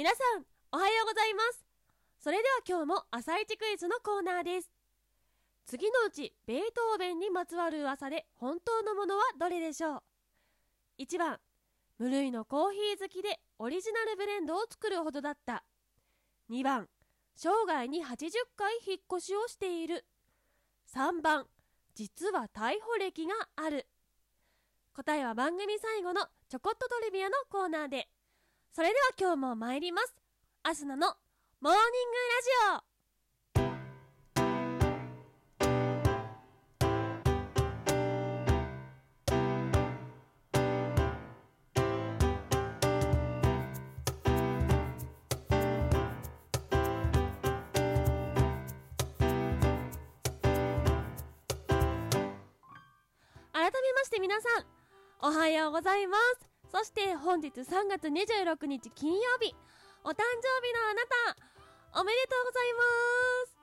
皆さん、おはようございます。それでは今日も朝一クイズのコーナーです。次のうち、ベートーベンにまつわる噂で本当のものはどれでしょう ?1 番、無類のコーヒー好きでオリジナルブレンドを作るほどだった。2番、生涯に80回引っ越しをしている。3番、実は逮捕歴がある。答えは番組最後のちょこっとトリビアのコーナーで。それでは今日も参ります。アスナのモーニングラジオ改めまして皆さんおはようございますそして本日3月26日金曜日お誕生日のあなたおめでとうございます。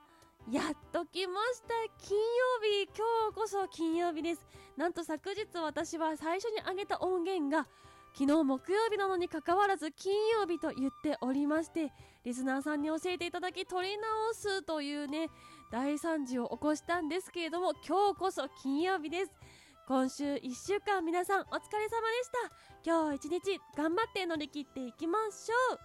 やっと来ました。金曜日今日こそ金曜日です。なんと昨日私は最初に上げた音源が昨日木曜日なのにかかわらず金曜日と言っておりましてリスナーさんに教えていただき撮り直すというね大惨事を起こしたんですけれども今日こそ金曜日です。今週1週間皆さんお疲れ様でした。今日一日頑張って乗り切っていきましょう。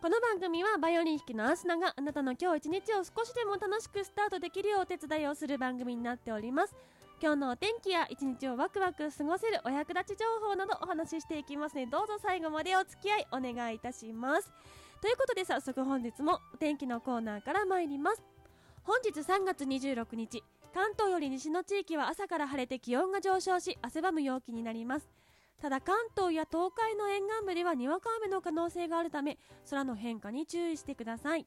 この番組はバイオリン弾きのアスナがあなたの今日一日を少しでも楽しくスタートできるようお手伝いをする番組になっております。今日のお天気や一日をワクワク過ごせるお役立ち情報などお話ししていきますのでどうぞ最後までお付き合いお願いいたします。ということで早速本日もお天気のコーナーから参ります。本日3月26日関東より西の地域は朝から晴れて気温が上昇し汗ばむ陽気になります。ただ関東や東海の沿岸部ではにわか雨の可能性があるため空の変化に注意してください。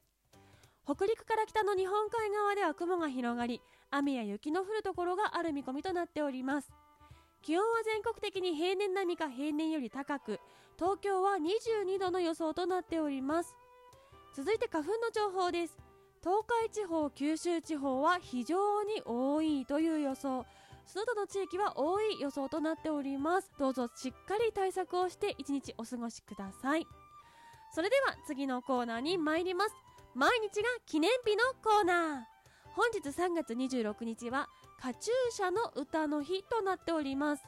北陸から北の日本海側では雲が広がり雨や雪の降るところがある見込みとなっております。気温は全国的に平年並みか平年より高く東京は22度の予想となっております。続いて花粉の情報です。東海地方九州地方は非常に多いという予想。その他の地域は多い予想となっております。どうぞしっかり対策をして一日お過ごしください。それでは次のコーナーに参ります。毎日が記念日のコーナー。本日3月26日はカチューシャの歌の日となっております。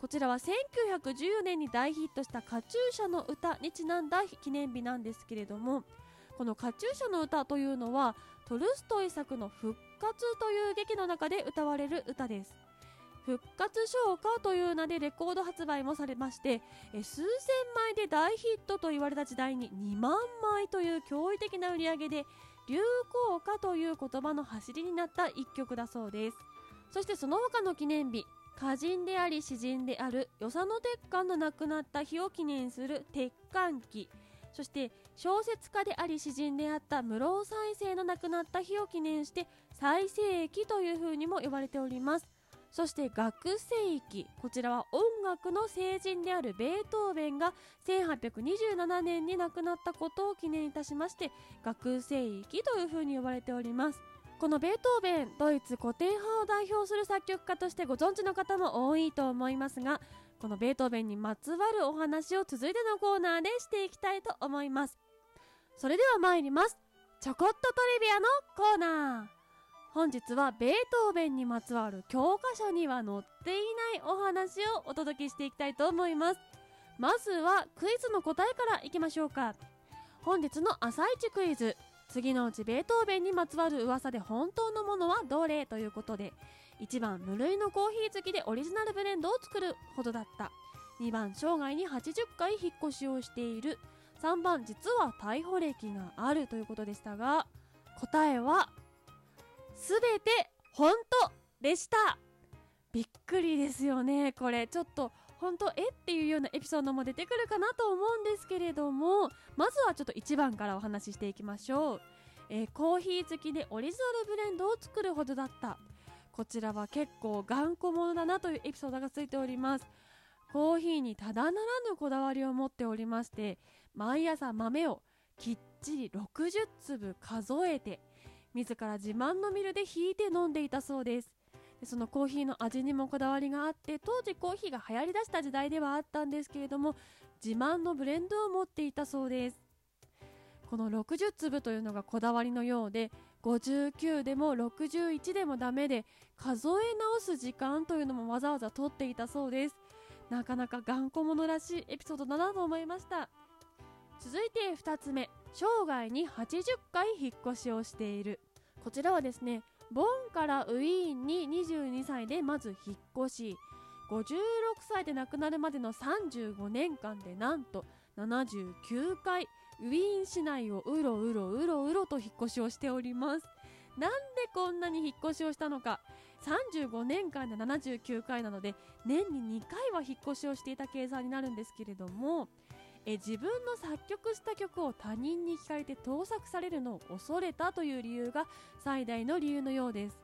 こちらは1914年に大ヒットしたカチューシャの歌にちなんだ記念日なんですけれどもこのカチューシャの歌というのはトルストイ作の復活という劇の中で歌われる歌です。復活昇華という名でレコード発売もされまして数千枚で大ヒットと言われた時代に2万枚という驚異的な売り上げで流行歌という言葉の走りになった一曲だそうです。そしてその他の記念日歌人であり詩人である与謝野鉄幹の亡くなった日を記念する鉄管記そして小説家であり詩人であった室生再生の亡くなった日を記念して最世紀というふうにも呼ばれております。そして学生期。こちらは音楽の聖人であるベートーベンが1827年に亡くなったことを記念いたしまして学生期というふうに呼ばれております。このベートーベンドイツ古典派を代表する作曲家としてご存知の方も多いと思いますがこのベートーベンにまつわるお話を続いてのコーナーでしていきたいと思います。それでは参ります。ちょこっとトリビアのコーナー。本日はベートーベンにまつわる教科書には載っていないお話をお届けしていきたいと思います。まずはクイズの答えからいきましょうか。本日の朝一クイズ。次のうちベートーベンにまつわる噂で本当のものはどれということで1番無類のコーヒー好きでオリジナルブレンドを作るほどだった。2番生涯に80回引っ越しをしている。3番実は逮捕歴があるということでしたが答えは全て本当でした。びっくりですよねこれ。ちょっと本当えっていうようなエピソードも出てくるかなと思うんですけれどもまずはちょっと1番からお話ししていきましょう、えー、コーヒー好きでオリジナルブレンドを作るほどだった。こちらは結構頑固者だなというエピソードがついております。コーヒーにただならぬこだわりを持っておりまして毎朝豆をきっちり60粒数えて自ら自慢のミルで引いて飲んでいたそうです。そのコーヒーの味にもこだわりがあって当時コーヒーが流行りだした時代ではあったんですけれども自慢のブレンドを持っていたそうです。この60粒というのがこだわりのようで59でも61でもダメで数え直す時間というのもわざわざ取っていたそうです。なかなか頑固者らしいエピソードだなと思いました。続いて2つ目生涯に80回引っ越しをしている。こちらはですねボンからウィーンに22歳でまず引っ越し。56歳で亡くなるまでの35年間でなんと79回ウィーン市内をうろうろうろうろと引っ越しをしております。なんでこんなに引っ越しをしたのか。35年間で79回なので年に2回は引っ越しをしていた計算になるんですけれどもえ自分の作曲した曲を他人に聞かれて盗作されるのを恐れたという理由が最大の理由のようです。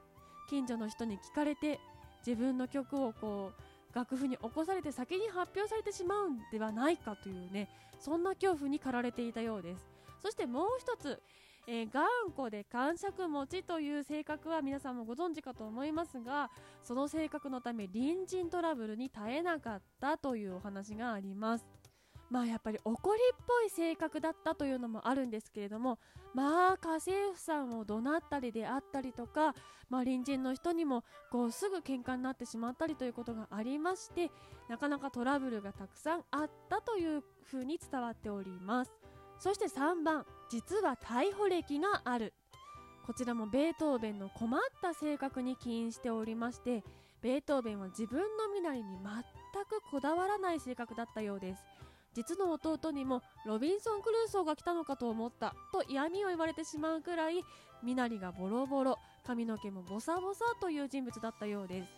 近所の人に聞かれて自分の曲をこう楽譜に起こされて先に発表されてしまうんではないかというねそんな恐怖に駆られていたようです。そしてもう一つ、えー、頑固で感触持ちという性格は皆さんもご存知かと思いますがその性格のため隣人トラブルに耐えなかったというお話があります。まあやっぱり怒りっぽい性格だったというのもあるんですけれどもまあ家政婦さんを怒鳴ったりであったりとか、まあ、隣人の人にもこうすぐ喧嘩になってしまったりということがありましてなかなかトラブルがたくさんあったというふうに伝わっております。そして3番実は逮捕歴がある。こちらもベートーベンの困った性格に起因しておりましてベートーベンは自分の身なりに全くこだわらない性格だったようです。実の弟にもロビンソン・クルーソーが来たのかと思ったと嫌味を言われてしまうくらい身なりがボロボロ髪の毛もボサボサという人物だったようです。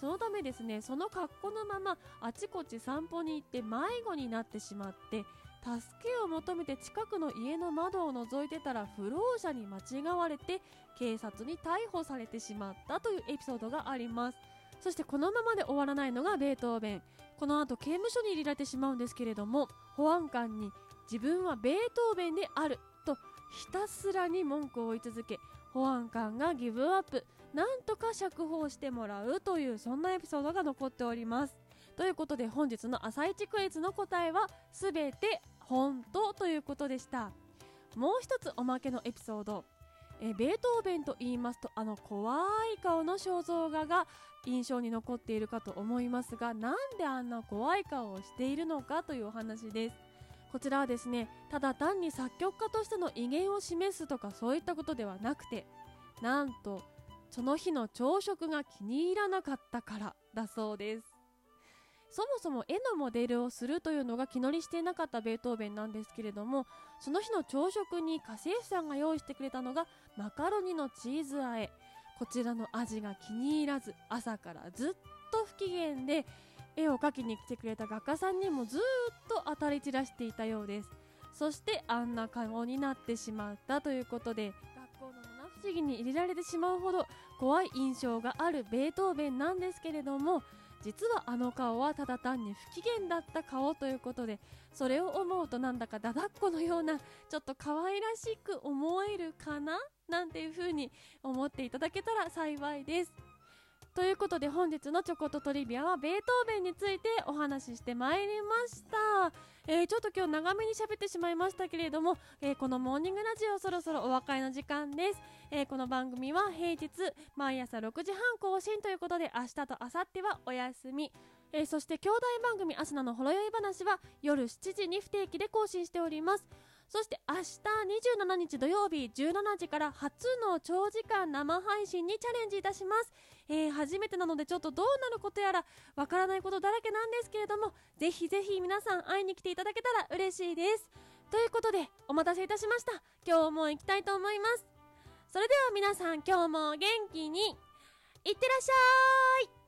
そのためですねその格好のままあちこち散歩に行って迷子になってしまって助けを求めて近くの家の窓を覗いてたら不老者に間違われて警察に逮捕されてしまったというエピソードがあります。そしてこのままで終わらないのがベートーベン。この後刑務所に入れられてしまうんですけれども保安官に自分はベートーベンであるとひたすらに文句を言い続け保安官がギブアップなんとか釈放してもらうというそんなエピソードが残っております。ということで本日の朝一クイズの答えは全て本当ということでした。もう一つおまけのエピソード。えベートーベンと言いますとあの怖い顔の肖像画が印象に残っているかと思いますがなんであんな怖い顔をしているのかというお話です。こちらはですねただ単に作曲家としての威厳を示すとかそういったことではなくてなんとその日の朝食が気に入らなかったからだそうです。そもそも絵のモデルをするというのが気乗りしていなかったベートーベンなんですけれどもその日の朝食に家政婦さんが用意してくれたのがマカロニのチーズ和え。こちらの味が気に入らず朝からずっと不機嫌で絵を描きに来てくれた画家さんにもずっと当たり散らしていたようです。そしてあんな顔になってしまったということで学校の七不思議に入れられてしまうほど怖い印象があるベートーベンなんですけれども実はあの顔はただ単に不機嫌だった顔ということでそれを思うとなんだかだだっこのようなちょっと可愛らしく思えるかな？なんていうふうに思っていただけたら幸いです。ということで本日のちょこっとトリビアはベートーベンについてお話ししてまいりました、えー、ちょっと今日長めに喋ってしまいましたけれども、えー、このモーニングラジオそろそろお別れの時間です、えー、この番組は平日毎朝6時半更新ということで明日と明後日はお休み。えー、そして兄弟番組アスナのほろ酔い話は夜7時に不定期で更新しております。そして明日27日土曜日17時から初の長時間生配信にチャレンジいたします。えー、初めてなのでちょっとどうなることやらわからないことだらけなんですけれども、ぜひぜひ皆さん会いに来ていただけたら嬉しいです。ということで、お待たせいたしました。今日も行きたいと思います。それでは皆さん今日も元気にいってらっしゃい